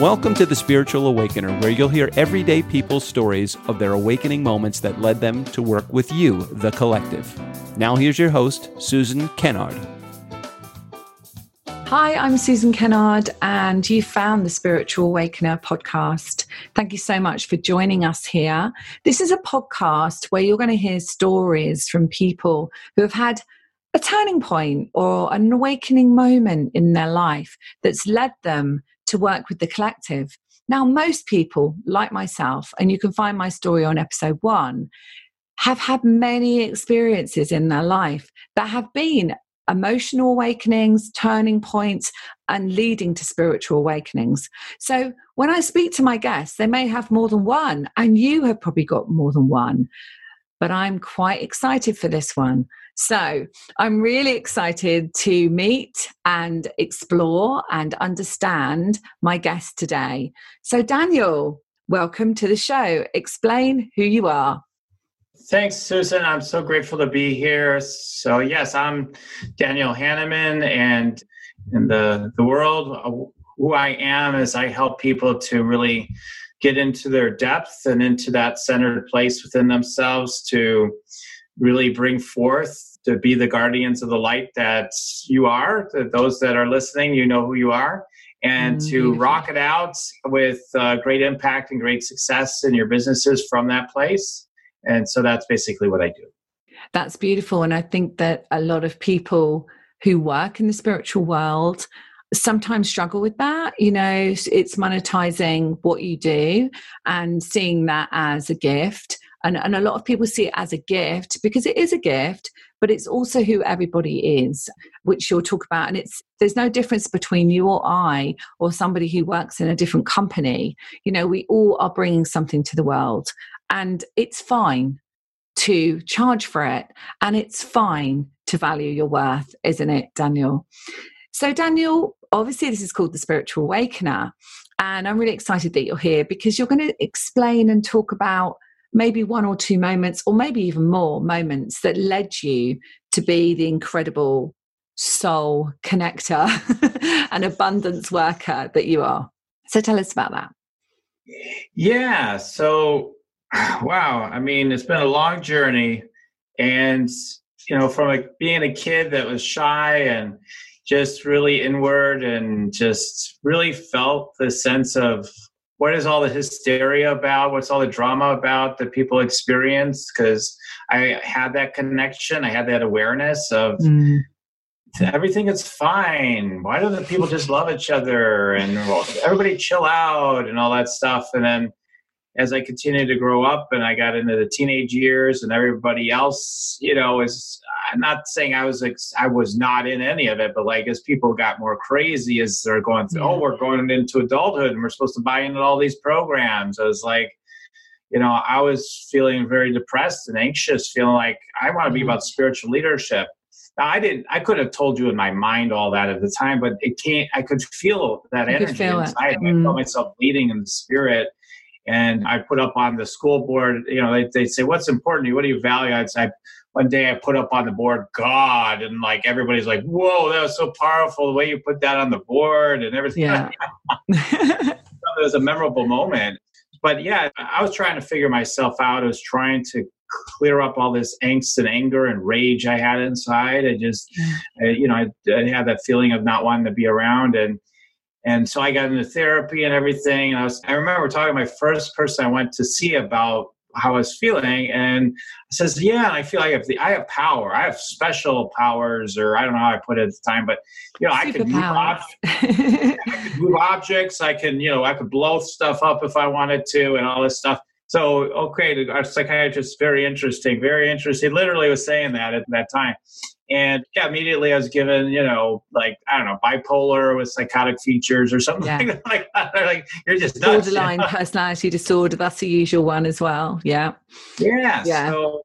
Welcome to the Spiritual Awakener, where you'll hear everyday people's stories of their awakening moments that led them to work with you, the collective. Now, here's your host, Susan Kennard. Hi, I'm Susan Kennard, and you found the Spiritual Awakener podcast. Thank you so much for joining us here. This is a podcast where you're going to hear stories from people who have had a turning point or an awakening moment in their life that's led them to work with the collective. Now, most people, like myself, and you can find my story on episode one, have had many experiences in their life that have been emotional awakenings, turning points, and leading to spiritual awakenings. So when I speak to my guests, they may have more than one, and you have probably got more than one. But I'm quite excited for this one so I'm really excited to meet and explore and understand my guest today. So, Daniel, welcome to the show. Explain who you are. Thanks, Susan. I'm so grateful to be here. So, yes, I'm Daniel Hanneman, and in the, the world, uh, who I am is I help people to really get into their depth and into that centered place within themselves to really bring forth to be the guardians of the light that you are. Those that are listening, you know who you are. And mm-hmm. to rock it out with uh, great impact and great success in your businesses from that place. And so that's basically what I do. That's beautiful. And I think that a lot of people who work in the spiritual world sometimes struggle with that. You know, it's monetizing what you do and seeing that as a gift. And, and a lot of people see it as a gift because it is a gift, but it's also who everybody is, which you'll talk about. And it's there's no difference between you or I or somebody who works in a different company. You know, we all are bringing something to the world, and it's fine to charge for it, and it's fine to value your worth, isn't it, Daniel? So, Daniel, obviously, this is called the Spiritual Awakener. And I'm really excited that you're here because you're going to explain and talk about maybe one or two moments, or maybe even more moments that led you to be the incredible soul connector and abundance worker that you are. So tell us about that. Yeah. So, wow. I mean, it's been a long journey. And, you know, from a, being a kid that was shy and just really inward and just really felt the sense of what is all the hysteria about? What's all the drama about that people experience? Because I had that connection, I had that awareness of mm. everything is fine. Why don't the people just love each other and everybody chill out and all that stuff? And then as I continued to grow up and I got into the teenage years and everybody else, you know, is I'm not saying I was I was not in any of it, but like as people got more crazy as they're going through, oh, we're going into adulthood and we're supposed to buy into all these programs. I was like, you know, I was feeling very depressed and anxious, feeling like I want to be mm-hmm. about spiritual leadership. Now, I didn't. I could have told you in my mind all that at the time, but it can't. I could feel that you energy inside. Mm. I felt mm. myself bleeding in the spirit and I put up on the school board, you know, they, they say, what's important to you? What do you value? I'd say, one day I put up on the board, God, and like everybody's like, whoa, that was so powerful the way you put that on the board and everything. Yeah. it was a memorable moment. But yeah, I was trying to figure myself out. I was trying to clear up all this angst and anger and rage I had inside. I just, I, you know, I, I had that feeling of not wanting to be around. And and so I got into therapy and everything. And I was I remember talking to my first person I went to see about how I was feeling, and I says, "Yeah, I feel like I have the I have power. I have special powers, or I don't know how I put it at the time, but you know, I could, move ob- I could move objects. I can, you know, I could blow stuff up if I wanted to, and all this stuff." So, okay, our psychiatrist, very interesting, very interesting. He literally was saying that at that time. And yeah, immediately I was given, you know, like I don't know, bipolar with psychotic features or something yeah. like that. like you're just nuts, borderline you know? personality disorder. That's the usual one as well. Yeah. Yeah. Yeah. So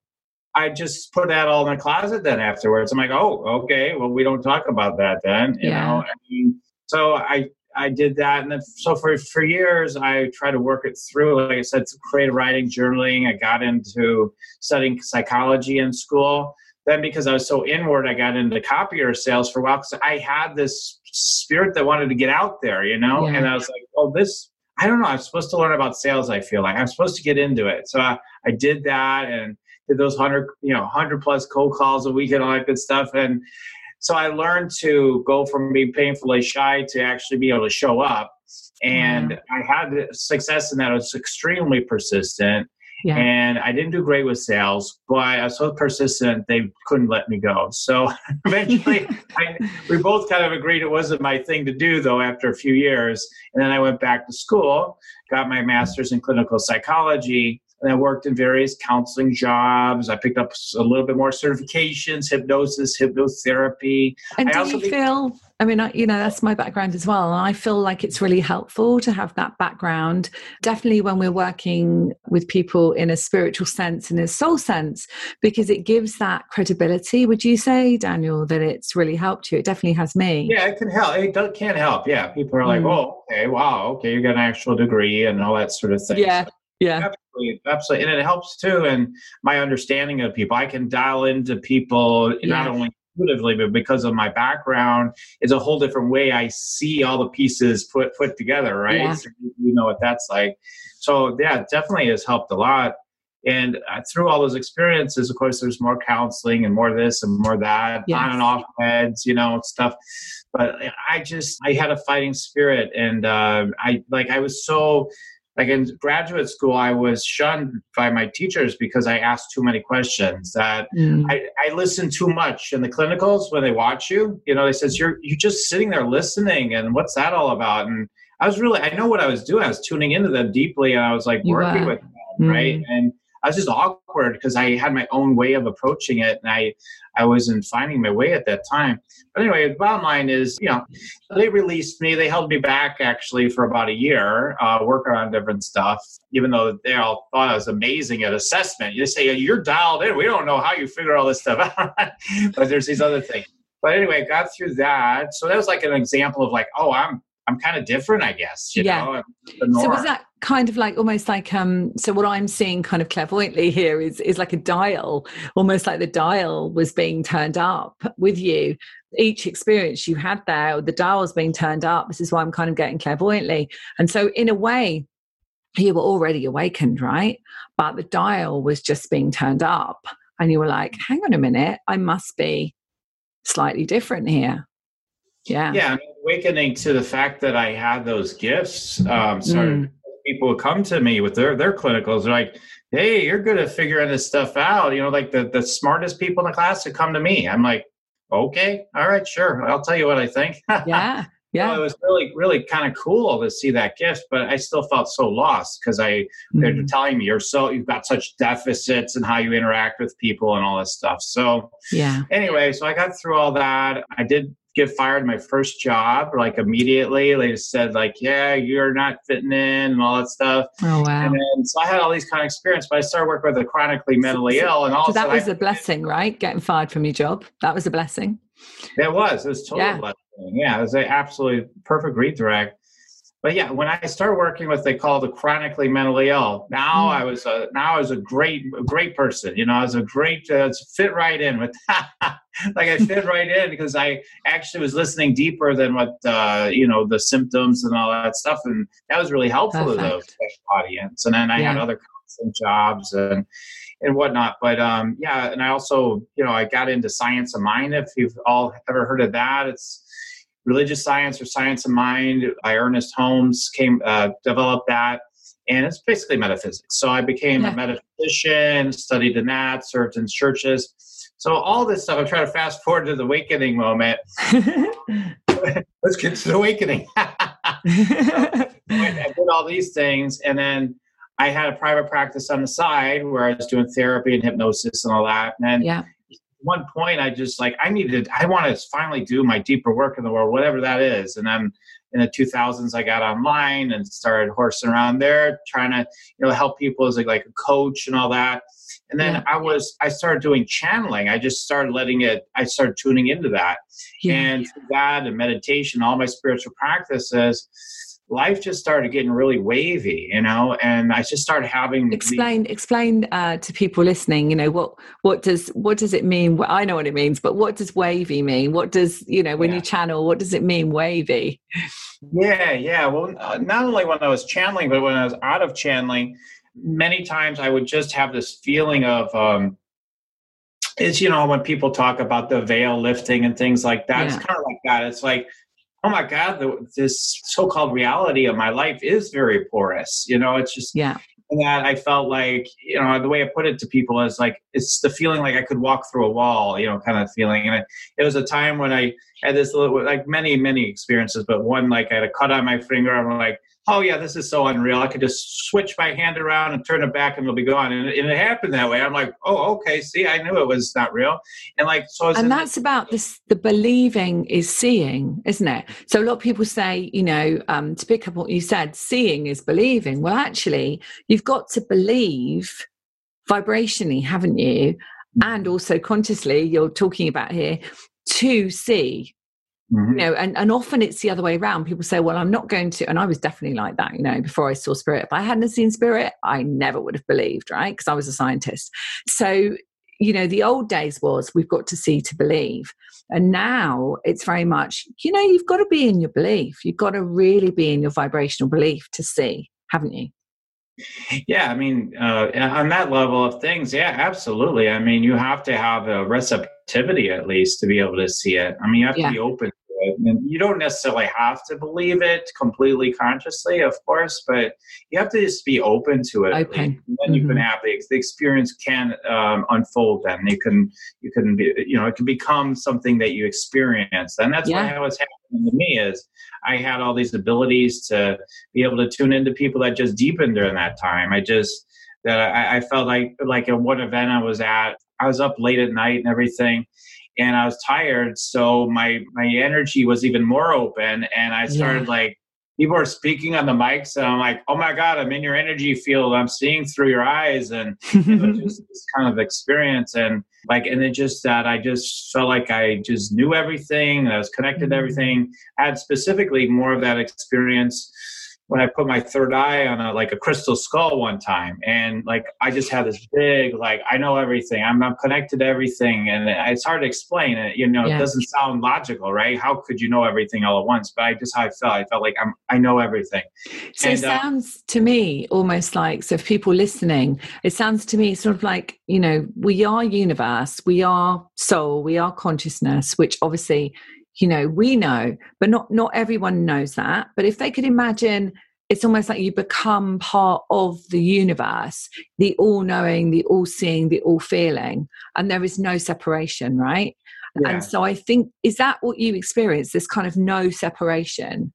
I just put that all in the closet then afterwards. I'm like, oh, okay. Well, we don't talk about that then. You yeah. know. I mean, so I I did that, and then so for for years I tried to work it through. Like I said, creative writing, journaling. I got into studying psychology in school then because I was so inward, I got into copier sales for a while because I had this spirit that wanted to get out there, you know? Yeah. And I was like, oh, this, I don't know, I'm supposed to learn about sales, I feel like. I'm supposed to get into it. So I, I did that and did those 100, you know, 100 plus cold calls a week and all that good stuff. And so I learned to go from being painfully shy to actually be able to show up. And mm. I had success in that. I was extremely persistent. Yeah. And I didn't do great with sales, but I was so persistent they couldn't let me go. So eventually, I, we both kind of agreed it wasn't my thing to do, though. After a few years, and then I went back to school, got my master's in clinical psychology, and I worked in various counseling jobs. I picked up a little bit more certifications, hypnosis, hypnotherapy. And I do you feel? I mean, I, you know, that's my background as well. And I feel like it's really helpful to have that background. Definitely when we're working with people in a spiritual sense, and a soul sense, because it gives that credibility. Would you say, Daniel, that it's really helped you? It definitely has me. Yeah, it can help. It can help. Yeah. People are like, mm. oh, okay, wow, okay, you got an actual degree and all that sort of thing. Yeah. So, yeah absolutely absolutely and it helps too and my understanding of people i can dial into people yes. not only intuitively but because of my background it's a whole different way i see all the pieces put put together right yeah. so you know what that's like so yeah definitely has helped a lot and uh, through all those experiences of course there's more counseling and more this and more that yes. on and off meds you know stuff but i just i had a fighting spirit and uh, i like i was so like in graduate school i was shunned by my teachers because i asked too many questions that mm. I, I listened too much in the clinicals when they watch you. You know they says you're you're just sitting there listening and what's that all about? And i was really i know what i was doing. I was tuning into them deeply and i was like you working with them mm. right? And I was just awkward because I had my own way of approaching it, and I I wasn't finding my way at that time. But anyway, the bottom line is, you know, they released me. They held me back actually for about a year, uh, working on different stuff. Even though they all thought I was amazing at assessment, you say you're dialed in. We don't know how you figure all this stuff out, but there's these other things. But anyway, I got through that. So that was like an example of like, oh, I'm I'm kind of different, I guess. yeah. Know, so was that kind of like almost like um? So what I'm seeing kind of clairvoyantly here is is like a dial, almost like the dial was being turned up with you. Each experience you had there, the dial was being turned up. This is why I'm kind of getting clairvoyantly, and so in a way, you were already awakened, right? But the dial was just being turned up, and you were like, "Hang on a minute, I must be slightly different here." Yeah. Yeah. I mean, awakening to the fact that I had those gifts um, started. Mm. People would come to me with their their clinicals. They're like, "Hey, you're good at figuring this stuff out." You know, like the the smartest people in the class would come to me. I'm like, "Okay, all right, sure. I'll tell you what I think." yeah. Yeah. So it was really, really kind of cool to see that gift, but I still felt so lost because I mm-hmm. they're telling me you're so you've got such deficits in how you interact with people and all this stuff. So yeah. Anyway, so I got through all that. I did get fired my first job like immediately. They just said like yeah you're not fitting in and all that stuff. Oh wow. And then, so i had all these kind of experience but i started working with a chronically mentally so, ill and also so that was I, a blessing right? Getting fired from your job? That was a blessing? It was. It was totally yeah. blessing. Yeah it was an absolutely perfect redirect but yeah, when I started working with they call the chronically mentally ill, now mm. I was a now I was a great great person. You know, I was a great uh, fit right in with like I fit right in because I actually was listening deeper than what uh, you know the symptoms and all that stuff, and that was really helpful Perfect. to the audience. And then I yeah. had other constant jobs and and whatnot. But um, yeah, and I also you know I got into science of mind. If you've all ever heard of that, it's religious science or science of mind by Ernest Holmes came uh, developed that and it's basically metaphysics. So i became yeah. a metaphysician studied in that served in churches. So all this stuff i'm trying to fast forward to the awakening moment. Let's get to the awakening. So i did all these things and then i had a private practice on the side where i was doing therapy and hypnosis and all that and then yeah one point I just like I needed I want to finally do my deeper work in the world, whatever that is. And then in the 2000s, I got online and started horsing around there, trying to you know help people as like, like a coach and all that. And then yeah. I was I started doing channeling. I just started letting it. I started tuning into that, yeah. and that and meditation, all my spiritual practices. Life just started getting really wavy, you know, and I just started having explain the, explain uh, to people listening, you know, what what does what does it mean? I know what it means, but what does wavy mean? What does you know when yeah. you channel? What does it mean, wavy? Yeah, yeah. Well, uh, not only when I was channeling, but when I was out of channeling, many times I would just have this feeling of. um it's you know when people talk about the veil lifting and things like that yeah. it's kind of like that it's like oh my god the, this so-called reality of my life is very porous you know it's just yeah that I felt like, you know, the way I put it to people is like, it's the feeling like I could walk through a wall, you know, kind of feeling. And it, it was a time when I had this little, like many, many experiences, but one, like I had a cut on my finger. I'm like, oh yeah, this is so unreal. I could just switch my hand around and turn it back and it'll be gone. And, and it happened that way. I'm like, oh, okay. See, I knew it was not real. And like, so. And that's about this, the believing is seeing, isn't it? So a lot of people say, you know, um, to pick up what you said, seeing is believing. Well, actually, you've got to believe vibrationally, haven't you? And also consciously, you're talking about here to see Mm-hmm. You know, and, and often it's the other way around. People say, Well, I'm not going to, and I was definitely like that, you know, before I saw spirit. If I hadn't seen spirit, I never would have believed, right? Because I was a scientist. So, you know, the old days was we've got to see to believe. And now it's very much, you know, you've got to be in your belief. You've got to really be in your vibrational belief to see, haven't you? Yeah, I mean, uh, on that level of things, yeah, absolutely. I mean, you have to have a receptivity at least to be able to see it. I mean, you have yeah. to be open to it. And you don't necessarily have to believe it completely consciously, of course, but you have to just be open to it. Open. And then mm-hmm. you can mm-hmm. have the, the experience can um, unfold. Then you can you can be you know it can become something that you experience. And that's yeah. what was happening to me is I had all these abilities to be able to tune into people that just deepened during that time. I just that I, I felt like like at one event I was at, I was up late at night and everything and I was tired, so my my energy was even more open, and I started yeah. like people are speaking on the mics, and I'm like, oh my god, I'm in your energy field, I'm seeing through your eyes, and it was just this kind of experience, and like, and it just that I just felt like I just knew everything, I was connected to mm-hmm. everything. I had specifically more of that experience when I put my third eye on a like a crystal skull one time, and like I just had this big like I know everything. I'm, I'm connected to everything, and it's hard to explain it. You know, yeah. it doesn't sound logical, right? How could you know everything all at once? But I just how I felt. I felt like I'm I know everything. So and, it uh, sounds uh, to me almost like so. If people listening, it sounds to me sort of like you know we are universe, we are soul, we are consciousness, which obviously you know we know but not not everyone knows that but if they could imagine it's almost like you become part of the universe the all knowing the all seeing the all feeling and there is no separation right yeah. and so i think is that what you experience this kind of no separation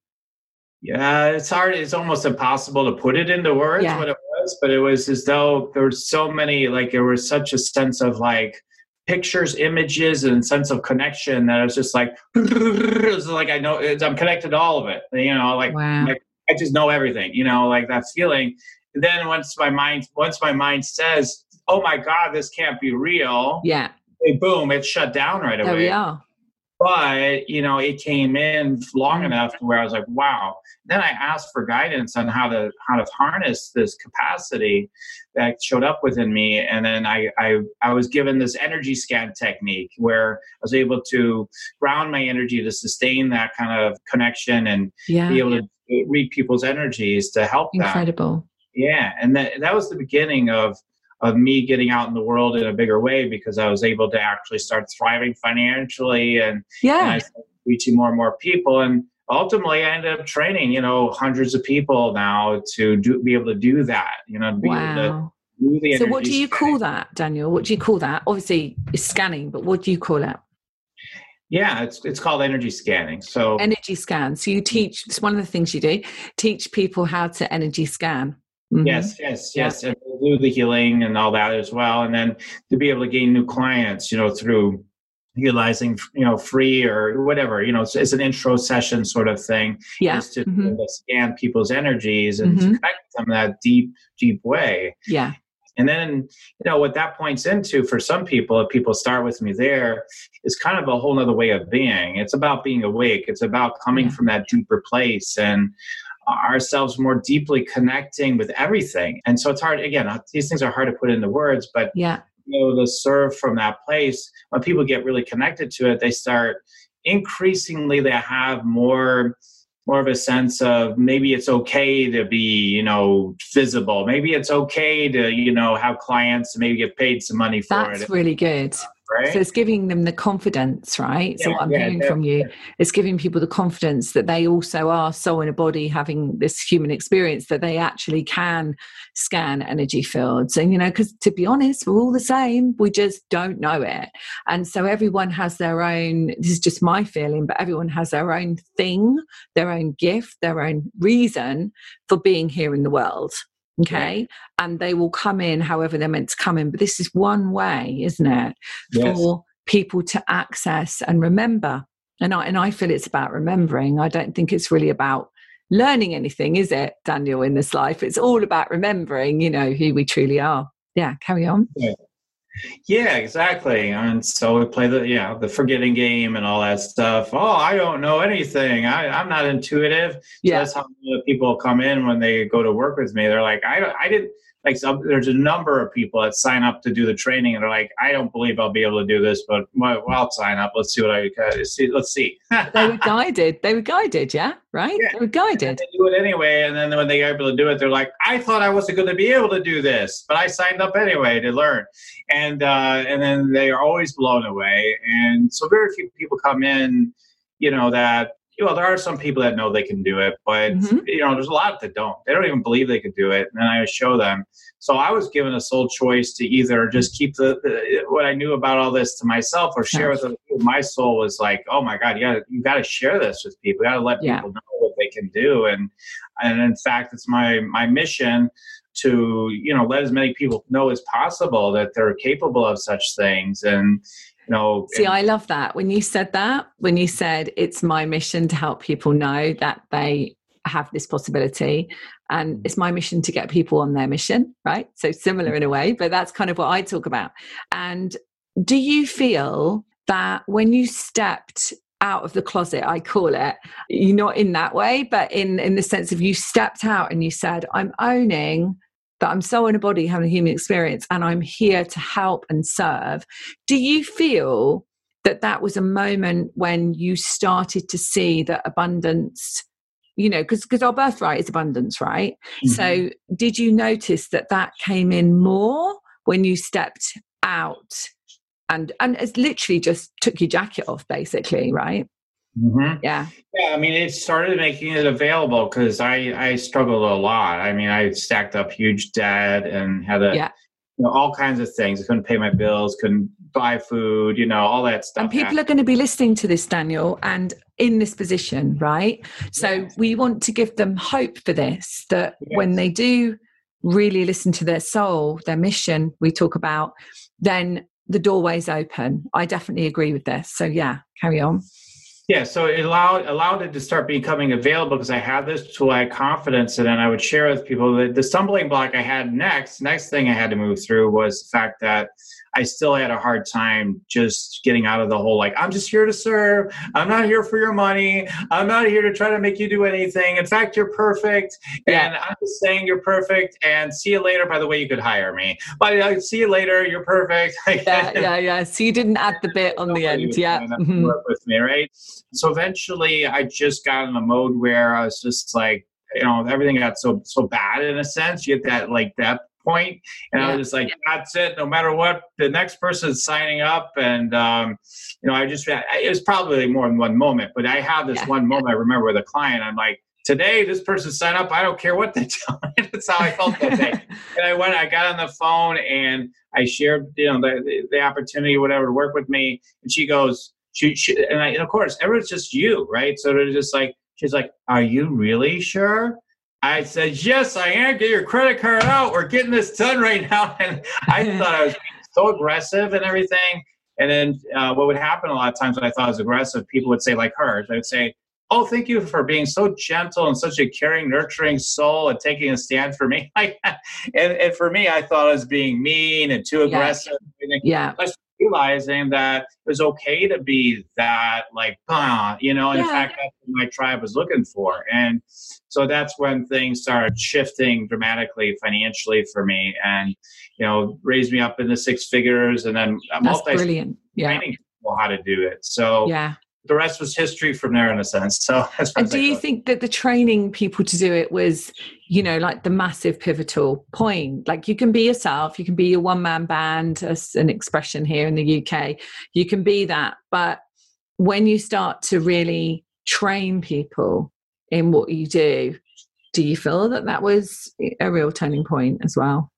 yeah it's hard it's almost impossible to put it into words yeah. what it was but it was as though there were so many like there was such a sense of like pictures, images, and sense of connection that I was just like, it's like I know I'm connected to all of it. You know, like, wow. like I just know everything. You know, like that feeling. And then once my mind, once my mind says, "Oh my God, this can't be real," yeah, boom, it's shut down right away. There we are but you know it came in long mm. enough to where i was like wow then i asked for guidance on how to how to harness this capacity that showed up within me and then i i, I was given this energy scan technique where i was able to ground my energy to sustain that kind of connection and yeah. be able to read people's energies to help incredible them. yeah and that that was the beginning of of me getting out in the world in a bigger way because I was able to actually start thriving financially and, yeah. and reaching more and more people. And ultimately, I ended up training, you know, hundreds of people now to do, be able to do that, you know, be wow. able to so what do you scanning. call that daniel what do you call that obviously it's scanning but what do you call it yeah, it's it's called energy scanning. So energy scan. So you teach. It's one of the things you do. Teach people how to energy scan. Mm-hmm. Yes, yes, yes, and do the healing and all that as well, and then to be able to gain new clients, you know, through utilizing you know free or whatever you know it's, it's an intro session sort of thing yeah is to, mm-hmm. scan people's energies and mm-hmm. connect them in that deep deep way yeah and then you know what that points into for some people if people start with me there is kind of a whole other way of being it's about being awake it's about coming yeah. from that deeper place and ourselves more deeply connecting with everything. And so it's hard, again, uh, these things are hard to put into words, but yeah. you know, to serve from that place, when people get really connected to it, they start increasingly, they have more more of a sense of maybe it's okay to be you know visible maybe it's okay to you know have clients maybe get paid some money for that's it that's really good right? So it's giving them the confidence, right? Yeah, so what I'm yeah, hearing from you is giving people the confidence that they also are soul in a body having this human experience that they actually can scan energy fields. And you know, because to be honest, we're all the same. We just don't know it. And so everyone has their own, this is just my feeling, but everyone has their own thing, their own gift, their own reason for being here in the world okay? And they will come in however they're meant to come in. But this is one way isn't it yes. for people to access and remember. And I, and I feel it's about remembering. I don't think it's really about learning anything is it daniel in this life? It's all about remembering you know who we truly are. Yeah carry on. Yeah. Yeah, exactly. And so we play the yeah the forgetting game and all that stuff. Oh, I don't know anything. I, I'm not intuitive. So yeah, that's how people come in when they go to work with me. They're like, I don't, I didn't like some, there's a number of people that sign up to do the training and they're like, I don't believe I'll be able to do this, but well, I'll sign up. Let's see what I uh, see. Let's see. they were guided. They were guided. Yeah. Right. Yeah. They were guided. They do it anyway. And then when they are able to do it, they're like, I thought I wasn't going to be able to do this, but I signed up anyway to learn. And, uh, and then they are always blown away. And so very few people come in, you know, that you know, there are some people that know they can do it, but mm-hmm. you know, there's a lot that don't. They don't even believe they could do it, and I show them. So I was given a sole choice to either just keep the, the what I knew about all this to myself, or share with them. My soul was like, "Oh my God, you got you got to share this with people. You got to let yeah. people know what they can do." And and in fact, it's my my mission to you know let as many people know as possible that they're capable of such things and no. See, I love that. When you said that, when you said it's my mission to help people know that they have this possibility and mm-hmm. it's my mission to get people on their mission right so similar in a way but that's kind of what i talk about and do you feel that when you stepped out of the closet i call it you're not in that way but in in the sense of you stepped out and you said i'm owning that I'm so in a body having a human experience and I'm here to help and serve. Do you feel that that was a moment when you started to see that abundance? You know, because because our birthright is abundance, right? Mm-hmm. So, did you notice that that came in more when you stepped out and and it's literally just took your jacket off, basically, right? Mm-hmm. Yeah. Yeah. I mean, it started making it available because I, I struggled a lot. I mean, I stacked up huge debt and had a, yeah. you know, all kinds of things. I couldn't pay my bills, couldn't buy food, you know, all that stuff. And people are going to be listening to this, Daniel, and in this position, right? So yes. we want to give them hope for this that yes. when they do really listen to their soul, their mission, we talk about, then the doorway's open. I definitely agree with this. So, yeah, carry on. Yeah, so it allowed allowed it to start becoming available because I had this tool, I had confidence in it, and I would share with people. The, the stumbling block I had next, next thing I had to move through was the fact that I still had a hard time just getting out of the whole like, I'm just here to serve. I'm not here for your money. I'm not here to try to make you do anything. In fact, you're perfect. Yeah. And I'm just saying you're perfect. And see you later. By the way, you could hire me. But uh, see you later. You're perfect. yeah, yeah, yeah. So you didn't add the bit on the end. Yeah. Mm-hmm. Work with me, right? So eventually I just got in a mode where I was just like, you know, everything got so so bad in a sense. You get that like that point, and yeah. I was just like, "That's it. No matter what, the next person is signing up." And um, you know, I just it was probably more than one moment, but I have this yeah. one moment I remember with a client. I'm like, "Today, this person signed up. I don't care what they tell me." That's how I felt that day. and I went, I got on the phone, and I shared, you know, the the opportunity, whatever, to work with me, and she goes. She, she and, I, and of course, everyone's just you, right? So they're just like, she's like, "Are you really sure?" I said, Yes, I am. Get your credit card out. We're getting this done right now. And I thought I was so aggressive and everything. And then uh, what would happen a lot of times when I thought I was aggressive, people would say, like her, they would say, Oh, thank you for being so gentle and such a caring, nurturing soul and taking a stand for me. and, and for me, I thought I was being mean and too aggressive. Yeah. yeah. Realizing that it was okay to be that like ah, you know and in Yeah. fact that's what my tribe was looking for and so that's when things started shifting dramatically financially for me and you know raised me up into six figures and then That's multi brilliant. Yeah. training people how to do it so Yeah. The rest was history from there in a sense so And do you think that the training people to do it was, you know, like the massive pivotal point? Like you can be yourself, you can be your one man band, as an expression here in the UK, you can be that. But when you start to really train people in what you do, do you feel that that was a real turning point as well?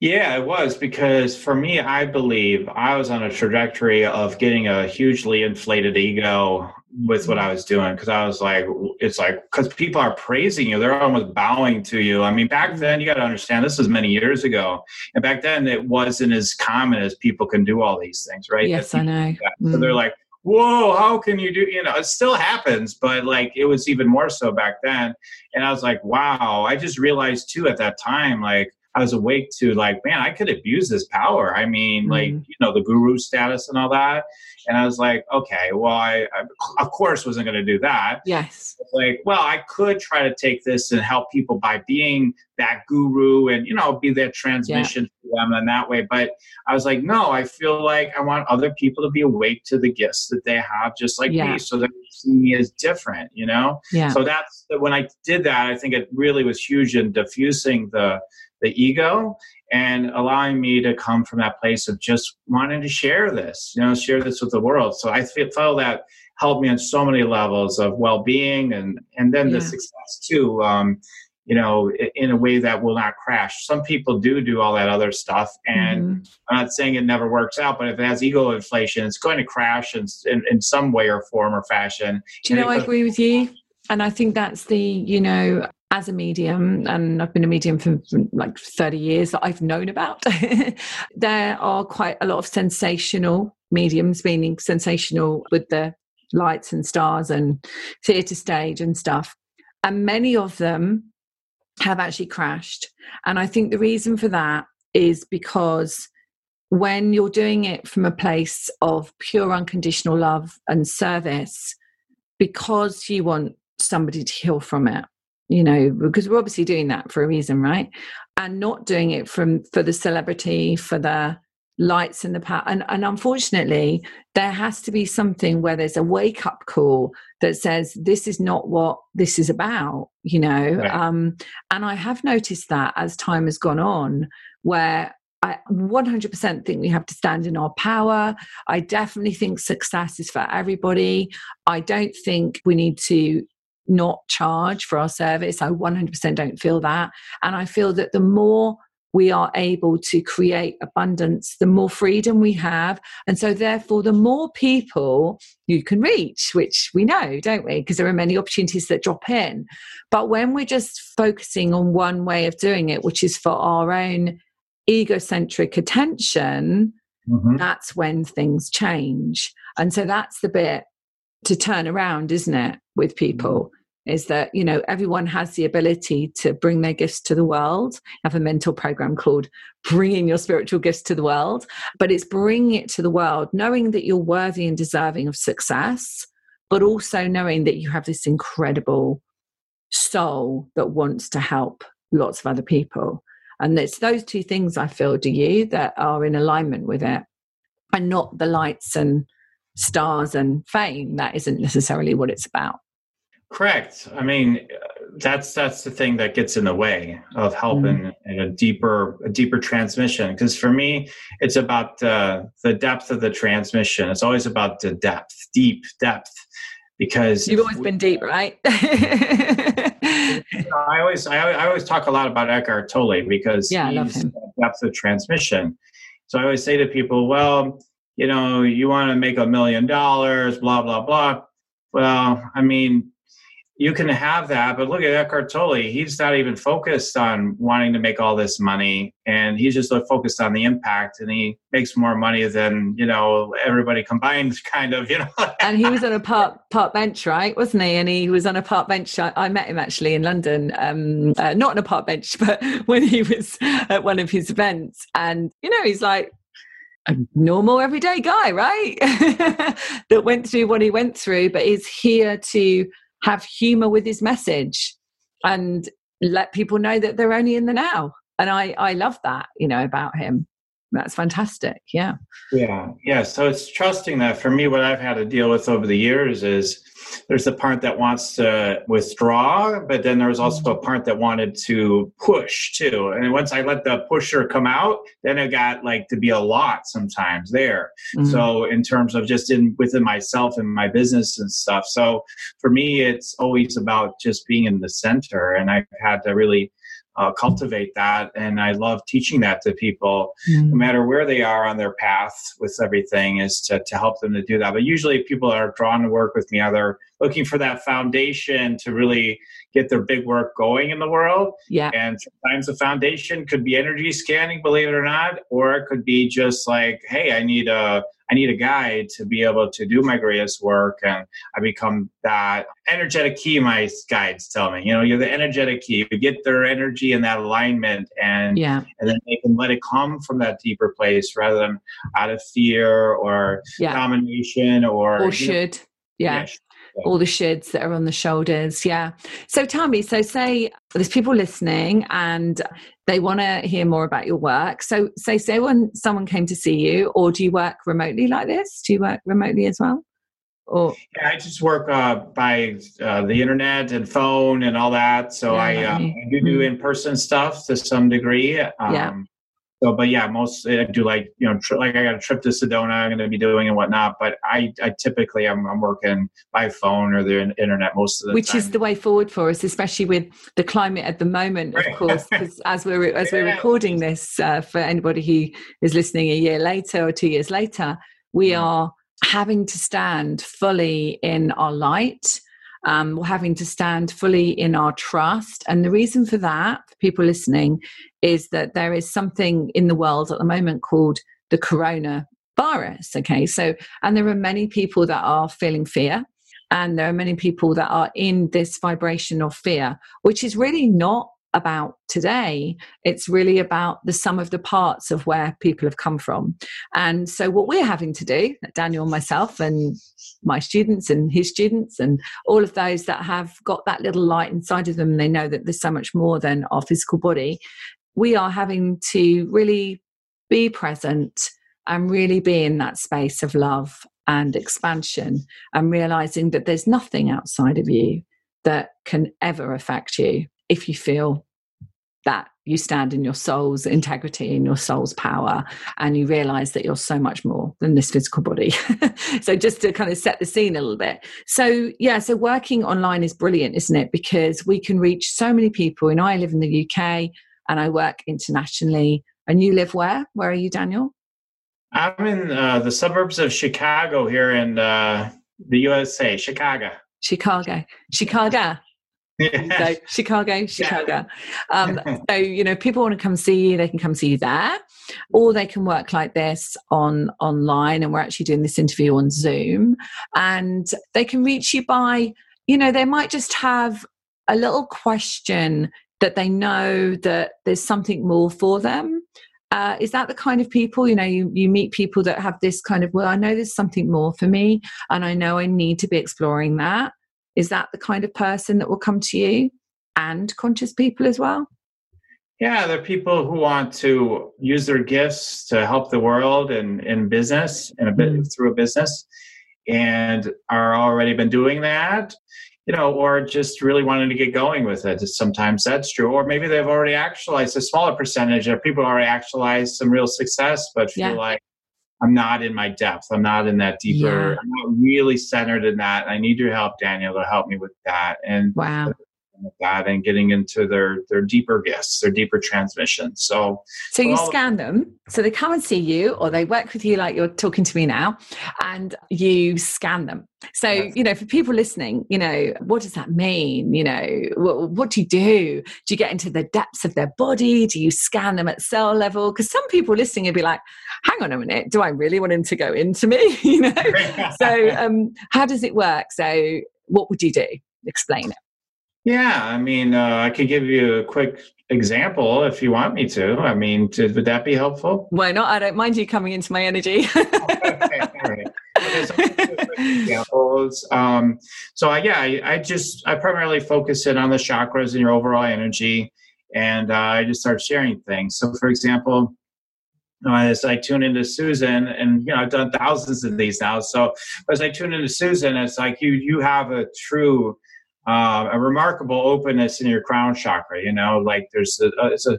Yeah, it was because for me, I believe I was on a trajectory of getting a hugely inflated ego with what I was doing because I was like, it's like, because people are praising you, they're almost bowing to you. I mean, back then, you got to understand, this was many years ago. And back then, it wasn't as common as people can do all these things, right? yes, I know. So they're Mm. like, whoa, how can you do, you know, it still happens, but like it was even more so back then. And I was like, wow, I just realized too at that time, like, I was awake to like, man, I could abuse this power. I mean, like, Mhm. you know, the guru status and all that. And I was like, okay, well, I, I of course wasn't going to do that. Yes. Like, well, I could try to take this and help people by being that guru and, you know, be that transmission for them in that way. But I was like, no, I feel like I want other people to be awake to the gifts that they have, just like Yeah. me, so that they see me as different, you know? Yeah. So that's when I did that, I think it really was huge in diffusing the the ego and allowing me to come from that place of just wanting to share this, you know, share this with the world. So I feel, felt that helped me on so many levels of well-being and and then the success too. Um, you know, in a way that will not crash. Some people do do all that other stuff, and Mhm. I'm not saying it never works out, but if it has ego inflation, it's going to crash in, in, in some way or form or fashion. Do you know, I agree with you. And I think that's the, you know, as a medium, and I've been a medium for, like 30 years that I've known about, there are quite a lot of sensational mediums, meaning sensational with the lights and stars and theatre stage and stuff. And many of them have actually crashed. And I think the reason for that is because when you're doing it from a place of pure unconditional love and service, because you want somebody to heal from it, you know, because we're obviously doing that for a reason, right? And not doing it from for the celebrity, for the lights and the power. And, and unfortunately, there has to be something where there's a wake up call that says this is not what this is about, you know. Right. Um, and I have noticed that as time has gone on, where I 100% think we have to stand in our power. I definitely think success is for everybody. I don't think we need to not charge for our service. I 100% don't feel that. And I feel that the more we are able to create abundance, the more freedom we have. And so, therefore, the more people you can reach, which we know, don't we? Because there are many opportunities that drop in. But when we're just focusing on one way of doing it, which is for our own egocentric attention, Mhm. that's when things change. And so that's the bit to turn around, isn't it, with mm-hmm. people? Is that, you know, everyone has the ability to bring their gifts to the world. I have a mentor program called Bringing Your Spiritual Gifts to the World, but it's bringing it to the world, knowing that you're worthy and deserving of success, but also knowing that you have this incredible soul that wants to help lots of other people. And it's those two things I feel, do you, that are in alignment with it, and not the lights and stars and fame. That isn't necessarily what it's about. Correct. I mean, that's that's the thing that gets in the way of helping in a deeper a deeper transmission. Because for me, it's about uh, the depth of the transmission. It's always about the depth, deep depth. Because You've always we- been deep, right? I always I, I always talk a lot about Eckhart Tolle because Yeah, he's depth of transmission. So I always say to people, well, you know, you want to make a million dollars, blah blah blah. Well, I mean, you can have that, but look at Eckhart Tolle. He's not even focused on wanting to make all this money, and he's just focused on the impact, and he makes more money than you know everybody combined, kind of, you know. and he was on a park park bench, right? Wasn't he? And he was on a park bench. I, I met him actually in London, um, uh, not on a park bench, but when he was at one of his events. And you know, he's like, a normal everyday guy, right? that went through what he went through, but is here to have humor with his message and let people know that they're only in the now. And I, I love that, you know, about him. That's fantastic. Yeah. Yeah. Yeah. So it's trusting that for me, what I've had to deal with over the years is there's the part that wants to withdraw, but then there's also a part that wanted to push too. And once I let the pusher come out, then it got like to be a lot sometimes there. Mm-hmm. So in terms of just in within myself and my business and stuff. So for me, it's always about just being in the center. And I've had to really uh, cultivate that. And I love teaching that to people, mm. no matter where they are on their path with everything, is to, to help them to do that. But usually people are drawn to work with me, either looking for that foundation to really get their big work going in the world. Yeah. And sometimes the foundation could be energy scanning, believe it or not, or it could be just like, hey, I need a I need a guide to be able to do my greatest work. And I become that energetic key, my guides tell me. You know, you're the energetic key. You get their energy and that alignment and yeah. and then they can let it come from that deeper place rather than out of fear or yeah. domination or or should. Know, yeah. yeah all the shoulds that are on the shoulders. Yeah. So tell me, so say there's people listening and they want to hear more about your work. So say say when someone came to see you, or do you work remotely like this? Do you work remotely as well? Or yeah, I just work uh, by uh, the internet and phone and all that. So yeah, I, uh, I do do mm-hmm. in person stuff to some degree. Um, yeah. So, but yeah, most I do like you know, tri- like I got a trip to Sedona I'm going to be doing and whatnot. But I, I typically I'm, I'm working by phone or the internet most of the time. Which time. is the way forward for us, especially with the climate at the moment, of course. Because as we're as we're recording this, uh, for anybody who is listening a year later or two years later, we mm. are having to stand fully in our light um, we're having to stand fully in our trust. And the reason for that, for people listening, is that there is something in the world at the moment called the corona virus. Okay, so, and there are many people that are feeling fear. And there are many people that are in this vibration of fear, which is really not about today. It's really about the sum of the parts of where people have come from. And so, what we're having to do, Daniel, myself, and my students, and his students, and all of those that have got that little light inside of them, they know that there's so much more than our physical body. We are having to really be present and really be in that space of love and expansion and realizing that there's nothing outside of you that can ever affect you if you feel that you stand in your soul's integrity and your soul's power and you realize that you're so much more than this physical body. So just to kind of set the scene a little bit. So yeah so working online is brilliant isn't it? Because we can reach so many people. And i live in the uk and i work internationally. And you live where? Where are you daniel? I'm in uh, the suburbs of chicago here in uh, the usa chicago. Chicago. Chicago so Chicago, Chicago. Um, so you know, people want to come see you, they can come see you there, or they can work like this on online. And we're actually doing this interview on Zoom, and they can reach you by, you know, they might just have a little question that they know that there's something more for them. Uh, is that the kind of people you know you, you meet people that have this kind of well i know there's something more for me and i know i need to be exploring that is that the kind of person that will come to you and conscious people as well? Yeah, there are people who want to use their gifts to help the world and in business and a bit mm. through a business and are already been doing that, you know, or just really wanting to get going with it. Sometimes that's true. Or maybe they've already actualized a smaller percentage of people already actualized some real success, but feel yeah. like I'm not in my depth. I'm not in that deeper. Yeah. I'm not really centered in that. I need your help, Daniel, to help me with that. And wow with that and getting into their their deeper gifts, their deeper transmissions. So, so you scan them. So they come and see you, or they work with you like you're talking to me now, and you scan them. So yes. you know, for people listening, you know, what does that mean? You know, what, what do you do? Do you get into the depths of their body? Do you scan them at cell level? Because some people listening would be like, "Hang on a minute, do I really want him to go into me?" you know. so, um, how does it work? So, what would you do? Explain it. Yeah, I mean, uh, I could give you a quick example if you want me to. I mean, to, would that be helpful? Why not? I don't mind you coming into my energy. okay, all right. Okay, so examples. Um, so I, yeah, I, I, just I primarily focus in on the chakras and your overall energy, and uh, I just start sharing things. So, for example, as I tune into Susan, and you know I've done thousands of these now. So as I tune into Susan, it's like you you have a true uh, a remarkable openness in your crown chakra. You know, like there's a, it's a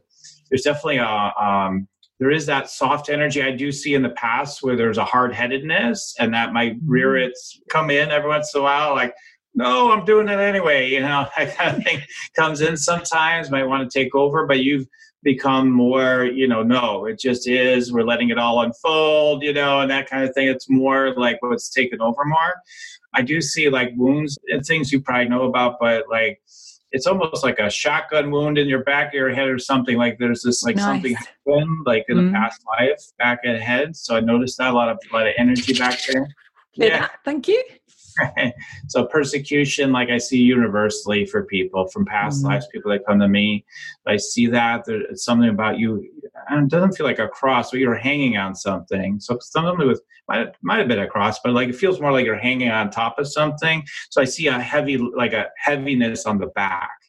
there's definitely a um, there is that soft energy I do see in the past where there's a hard headedness, and that might rear mm-hmm. its come in every once in a while, like. No, I'm doing it anyway. You know, that kind of thing comes in sometimes. Might want to take over, but you've become more, you know, no, it just is. We're letting it all unfold, you know, and that kind of thing. It's more like what's taken over more. I do see like wounds and things you probably know about, but like it's almost like a shotgun wound in your back of your head or something. Like there's this like nice. something happened like in mm. past life back ahead. So I noticed that a lot of a lot of energy back there. Yeah, thank you. so persecution, like I see universally for people from past mm-hmm. lives, people that come to me, I see that there's something about you. And it doesn't feel like a cross, but you're hanging on something. So something with might might have been a cross, but like it feels more like you're hanging on top of something. So I see a heavy, like a heaviness on the back.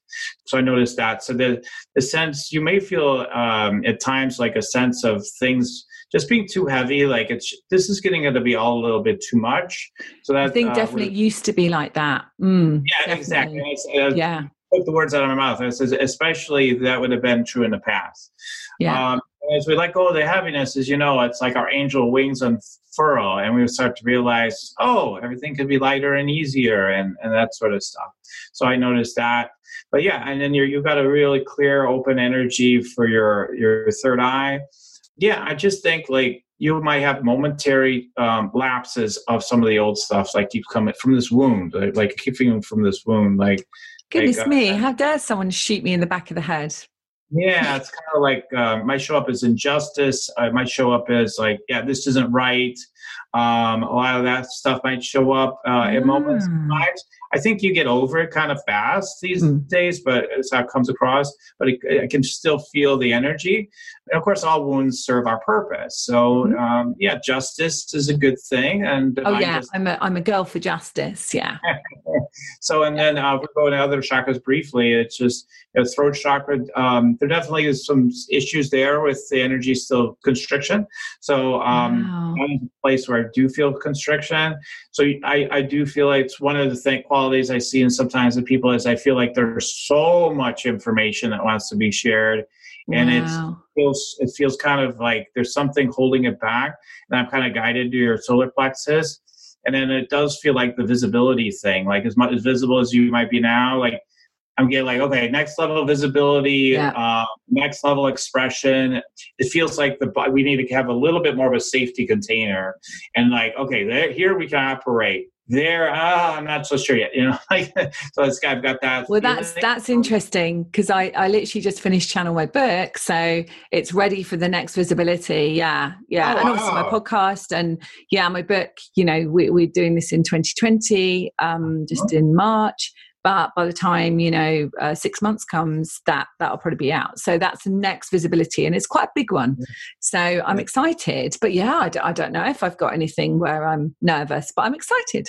So I noticed that. So the the sense you may feel um, at times like a sense of things just being too heavy. Like it's this is getting to be all a little bit too much. So that I think uh, definitely used to be like that. Mm, yeah, definitely. exactly. I, yeah. Put the words out of my mouth. I says, especially that would have been true in the past. Yeah. Um, as we let go of the heaviness, as you know, it's like our angel wings unfurl, and we start to realize, oh, everything could be lighter and easier, and and that sort of stuff. So I noticed that, but yeah, and then you you've got a really clear, open energy for your your third eye yeah, I just think like you might have momentary um, lapses of some of the old stuff, like you come from this wound, like, like keeping from this wound, like. Goodness like, me! Uh, how dare someone shoot me in the back of the head? Yeah, it's kind of like uh, might show up as injustice. It might show up as like, yeah, this isn't right. Um, a lot of that stuff might show up uh, in moments. Ah. I think you get over it kind of fast these mm. days, but it's how it comes across. But it, I can still feel the energy. And of course, all wounds serve our purpose. So mm. um, yeah, justice is a good thing. And oh yeah, just, I'm a I'm a girl for justice. Yeah. so and then uh, we're going to other chakras briefly. It's just you know, throat chakra. Um, there definitely is some issues there with the energy still constriction. So um, wow. place where I do feel constriction. So I, I do feel like it's one of the thing, qualities I see in sometimes the people is I feel like there's so much information that wants to be shared. And wow. it feels it feels kind of like there's something holding it back. And I'm kind of guided to your solar plexus. And then it does feel like the visibility thing, like as much as visible as you might be now, like I'm getting like, okay, next level visibility, yeah. uh, next level expression. It feels like the we need to have a little bit more of a safety container, and like, okay, there, here we can operate. There, ah, I'm not so sure yet. You know, like so it's I've got that. Well, that's that's interesting because I I literally just finished channel my book, so it's ready for the next visibility. Yeah, yeah, oh, and wow. also my podcast and yeah, my book. You know, we, we're doing this in 2020, um, just uh-huh. in March but by the time you know uh, six months comes that that'll probably be out. So that's the next visibility and it's quite a big one. So i'm excited. But yeah I d- I don't know if i've got anything where i'm nervous but i'm excited.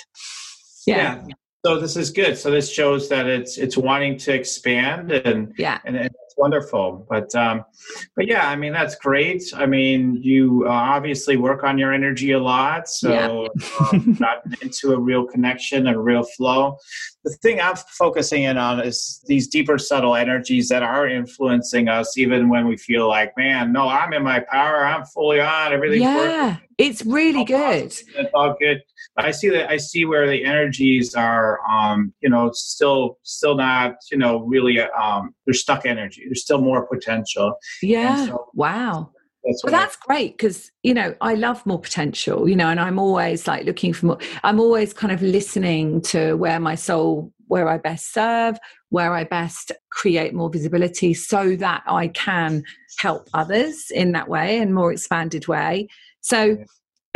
Yeah. yeah. so this is good. So this shows that it's it's wanting to expand and yeah. and, and wonderful but um but yeah i mean that's great i mean you uh, obviously work on your energy a lot so yeah. um, gotten into a real connection a real flow the thing I'm focusing in on is these deeper, subtle energies that are influencing us, even when we feel like, man, no, I'm in my power, I'm fully on, everything's yeah, working. it's really all good. It's all good. I see that. I see where the energies are, um, you know, still, still not, you know, really. Um, they're stuck energy. There's still more potential. Yeah. So, wow that's well that's great because you know i love more potential you know and i'm always like looking for more i'm always kind of listening to where my soul where i best serve where i best create more visibility so that i can help others in that way and more expanded way so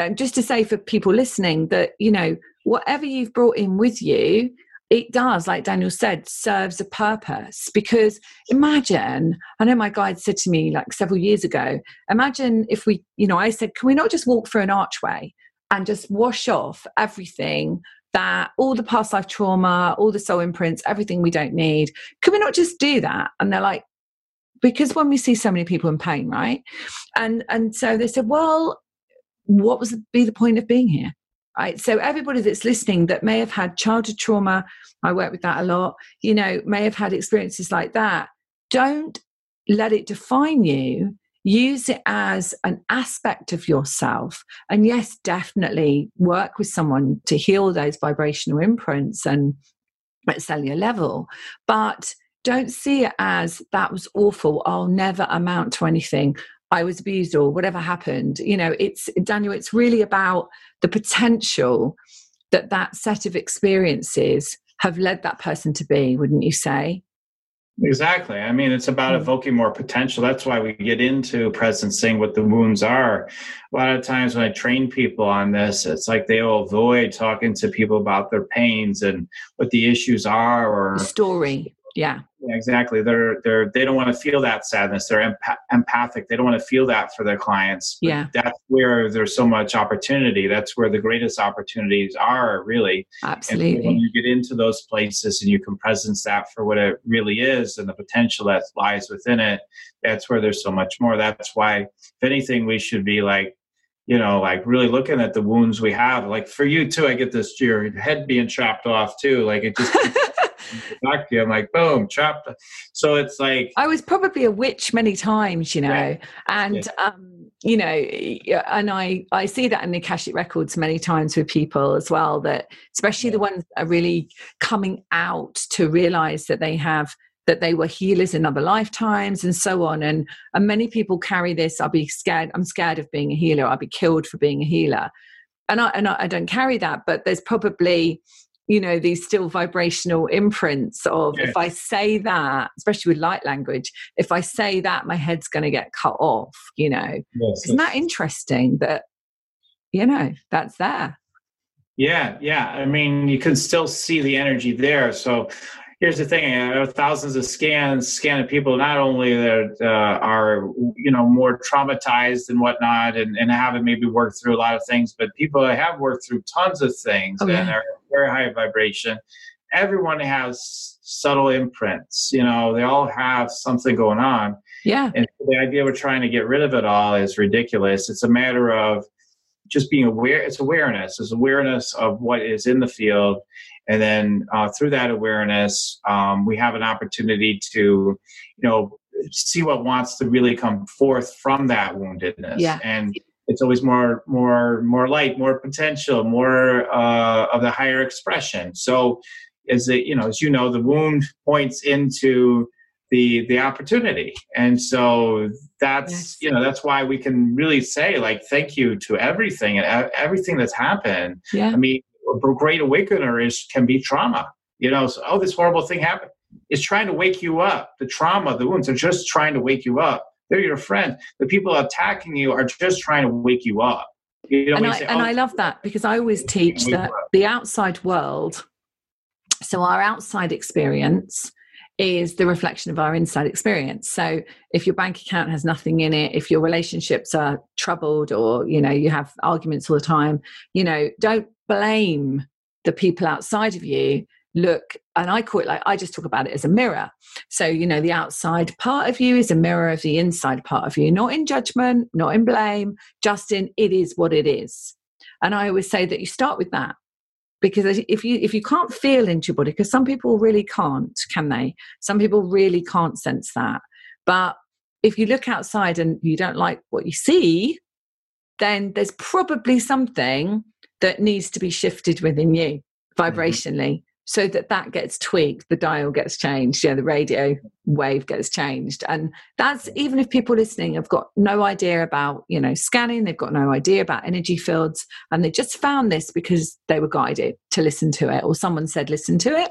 um, just to say for people listening that you know whatever you've brought in with you it does, like Daniel said, serves a purpose. Because imagine, I know my guide said to me like several years ago, imagine if we, you know, I said, can we not just walk through an archway and just wash off everything that all the past life trauma, all the soul imprints, everything we don't need? Can we not just do that? And they're like, because when we see so many people in pain, right? And and so they said, well, what was be the point of being here? So everybody that's listening that may have had childhood trauma, I work with that a lot, you know, may have had experiences like that. Don't let it define you. Use it as an aspect of yourself. And yes, definitely work with someone to heal those vibrational imprints and at cellular level. But don't see it as that was awful. I'll never amount to anything. I was abused or whatever happened. You know, it's Daniel, it's really about the potential that that set of experiences have led that person to be, wouldn't you say? Exactly. I mean, it's about hmm. evoking more potential. That's why we get into presencing what the wounds are. A lot of times when I train people on this, it's like they will avoid talking to people about their pains and what the issues are or the story. Yeah. Yeah, exactly. They're they're they don't want to feel that sadness. They're empath- empathic. They don't want to feel that for their clients. Yeah, that's where there's so much opportunity. That's where the greatest opportunities are, really. Absolutely. And when you get into those places and you can presence that for what it really is and the potential that lies within it, that's where there's so much more. That's why, if anything, we should be like you know, like really looking at the wounds we have. Like for you too, I get this your head being chopped off too. Like it just back to you. I'm like, boom, chopped. So it's like I was probably a witch many times, you know, right. and yeah. um, you know, and I I see that in the Akashic records many times with people as well. That especially yeah. the ones that are really coming out to realize that they have that they were healers in other lifetimes and so on and and many people carry this i'll be scared i'm scared of being a healer i'll be killed for being a healer and i and I, I don't carry that but there's probably you know these still vibrational imprints of yes. if i say that especially with light language if i say that my head's going to get cut off you know? Yes, isn't that interesting that you know that's there? Yeah yeah i mean you can still see the energy there so here's the thing I have thousands of scans scanning people not only that uh, are you know more traumatized and whatnot and, and haven't maybe worked through a lot of things but people that have worked through tons of things okay. and are very high vibration. Everyone has subtle imprints you know they all have something going on. Yeah. And the idea we're trying to get rid of it all is ridiculous. It's a matter of just being aware it's awareness. It's awareness of what is in the field and then uh, through that awareness um, we have an opportunity to you know see what wants to really come forth from that woundedness yeah. and it's always more more more light more potential more uh, of the higher expression so as it you know as you know the wound points into the the opportunity and so that's yes. you know that's why we can really say like thank you to everything and everything that's happened yeah. i mean a great awakener is can be trauma. You know, so, oh, this horrible thing happened. It's trying to wake you up. The trauma, the wounds are just trying to wake you up. They're your friends. The people attacking you are just trying to wake you up. You know, and, I, say, and oh, I love that because I always teach that the outside world, so our outside experience is the reflection of our inside experience. So if your bank account has nothing in it, if your relationships are troubled or you know you have arguments all the time, you know, don't blame the people outside of you. Look and i call it like i just talk about it as a mirror. So you know the outside part of you is a mirror of the inside part of you not in judgment not in blame just in it is what it is. And i always say that you start with that because if you if you can't feel into your body because some people really can't can they some people really can't sense that but if you look outside and you don't like what you see then there's probably something that needs to be shifted within you mm-hmm. vibrationally. So that that gets tweaked the dial gets changed yeah the radio wave gets changed and that's even if people listening have got no idea about you know scanning they've got no idea about energy fields and they just found this because they were guided to listen to it or someone said listen to it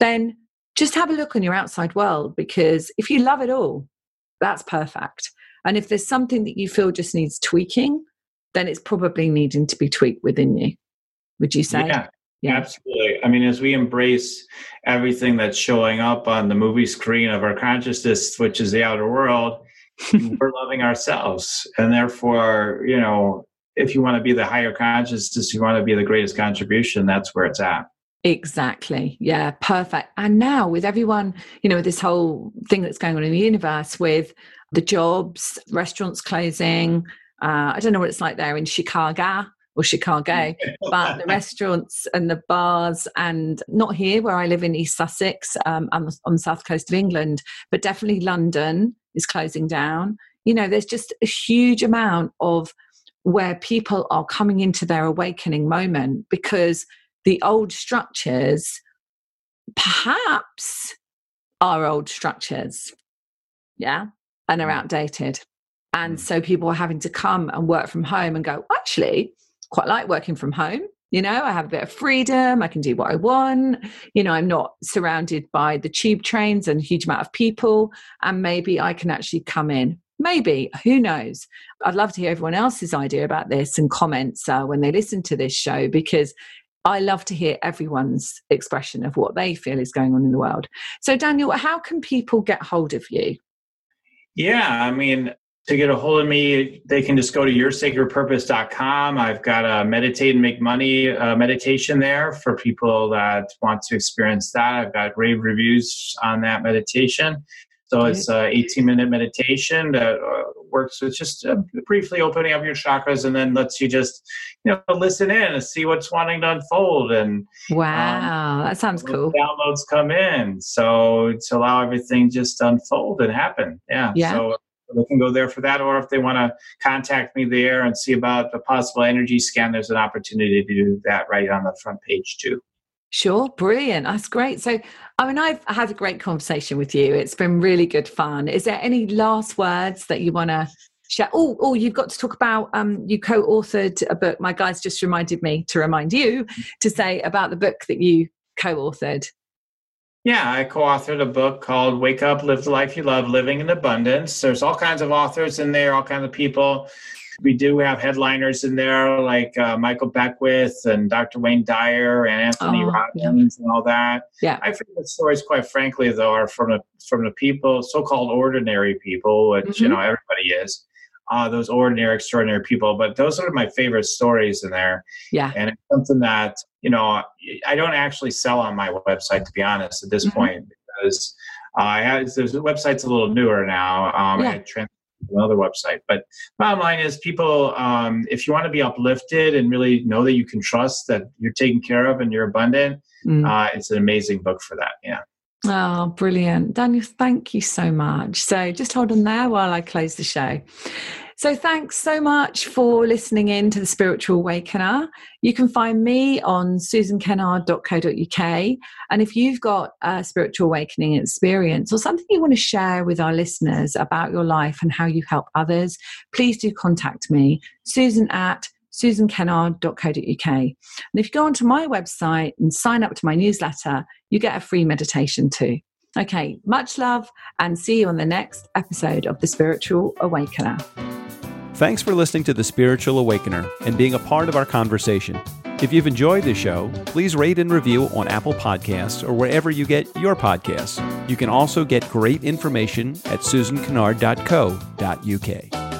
then just have a look on your outside world because if you love it all that's perfect and if there's something that you feel just needs tweaking then it's probably needing to be tweaked within you. Would you say? Yeah. Yeah. Absolutely. I mean, as we embrace everything that's showing up on the movie screen of our consciousness, which is the outer world, we're loving ourselves. And therefore, you know, if you want to be the higher consciousness, you want to be the greatest contribution, that's where it's at. Exactly. Yeah, perfect. And now with everyone, you know, with this whole thing that's going on in the universe with the jobs, restaurants closing, uh, I don't know what it's like there in Chicago or Chicago, but the restaurants and the bars, and not here where I live in East Sussex um, on, the, on the south coast of England, but definitely London is closing down. You know, there's just a huge amount of where people are coming into their awakening moment because the old structures perhaps are old structures. Yeah. And are mm. outdated. And mm. so people are having to come and work from home and go, actually, quite like working from home. You know, I have a bit of freedom. I can do what I want. You know, I'm not surrounded by the tube trains and a huge amount of people. And maybe I can actually come in. Maybe, who knows? I'd love to hear everyone else's idea about this and comments uh, when they listen to this show because I love to hear everyone's expression of what they feel is going on in the world. So, Daniel, how can people get hold of you? Yeah, I mean, to get a hold of me, they can just go to yoursacredpurpose.com. I've got a meditate and make money uh, meditation there for people that want to experience that. I've got rave reviews on that meditation. So it's an 18 minute meditation that uh, works with just uh, briefly opening up your chakras and then lets you just, you know, listen in and see what's wanting to unfold. And wow, um, that sounds cool. Downloads come in. So to allow everything just to unfold and happen. Yeah. Yeah. So they can go there for that, or if they want to contact me there and see about a possible energy scan, there's an opportunity to do that right on the front page too. Sure, brilliant. That's great. So, I mean, I've had a great conversation with you. It's been really good fun. Is there any last words that you want to share? Oh, oh, you've got to talk about. Um, you co-authored a book. My guys just reminded me to remind you to say about the book that you co-authored. Yeah, I co authored a book called Wake Up, Live the Life You Love, Living in Abundance. There's all kinds of authors in there, all kinds of people. We do have headliners in there like uh, Michael Beckwith and Dr. Wayne Dyer and Anthony oh, Robbins yeah. and all that. Yeah. My the stories, quite frankly, though, are from the from the people, so-called ordinary people, which mm-hmm. you know everybody is. Uh, those ordinary, extraordinary people. But those are my favorite stories in there. Yeah. And it's something that you know, I don't actually sell on my website to be honest at this mm-hmm. point because uh, I have the website's a little newer now. Um, yeah. I trans- another website, but bottom line is, people, um, if you want to be uplifted and really know that you can trust that you're taken care of and you're abundant, mm. uh, it's an amazing book for that. Yeah. Oh, brilliant. Daniel, thank you so much. So just hold on there while I close the show. So, thanks so much for listening in to the Spiritual Awakener. You can find me on susankennard.co.uk. And if you've got a spiritual awakening experience or something you want to share with our listeners about your life and how you help others, please do contact me, susan at susankennard.co.uk. And if you go onto my website and sign up to my newsletter, you get a free meditation too. Okay, much love and see you on the next episode of The Spiritual Awakener. Thanks for listening to The Spiritual Awakener and being a part of our conversation. If you've enjoyed the show, please rate and review on Apple Podcasts or wherever you get your podcasts. You can also get great information at susankennard.co.uk.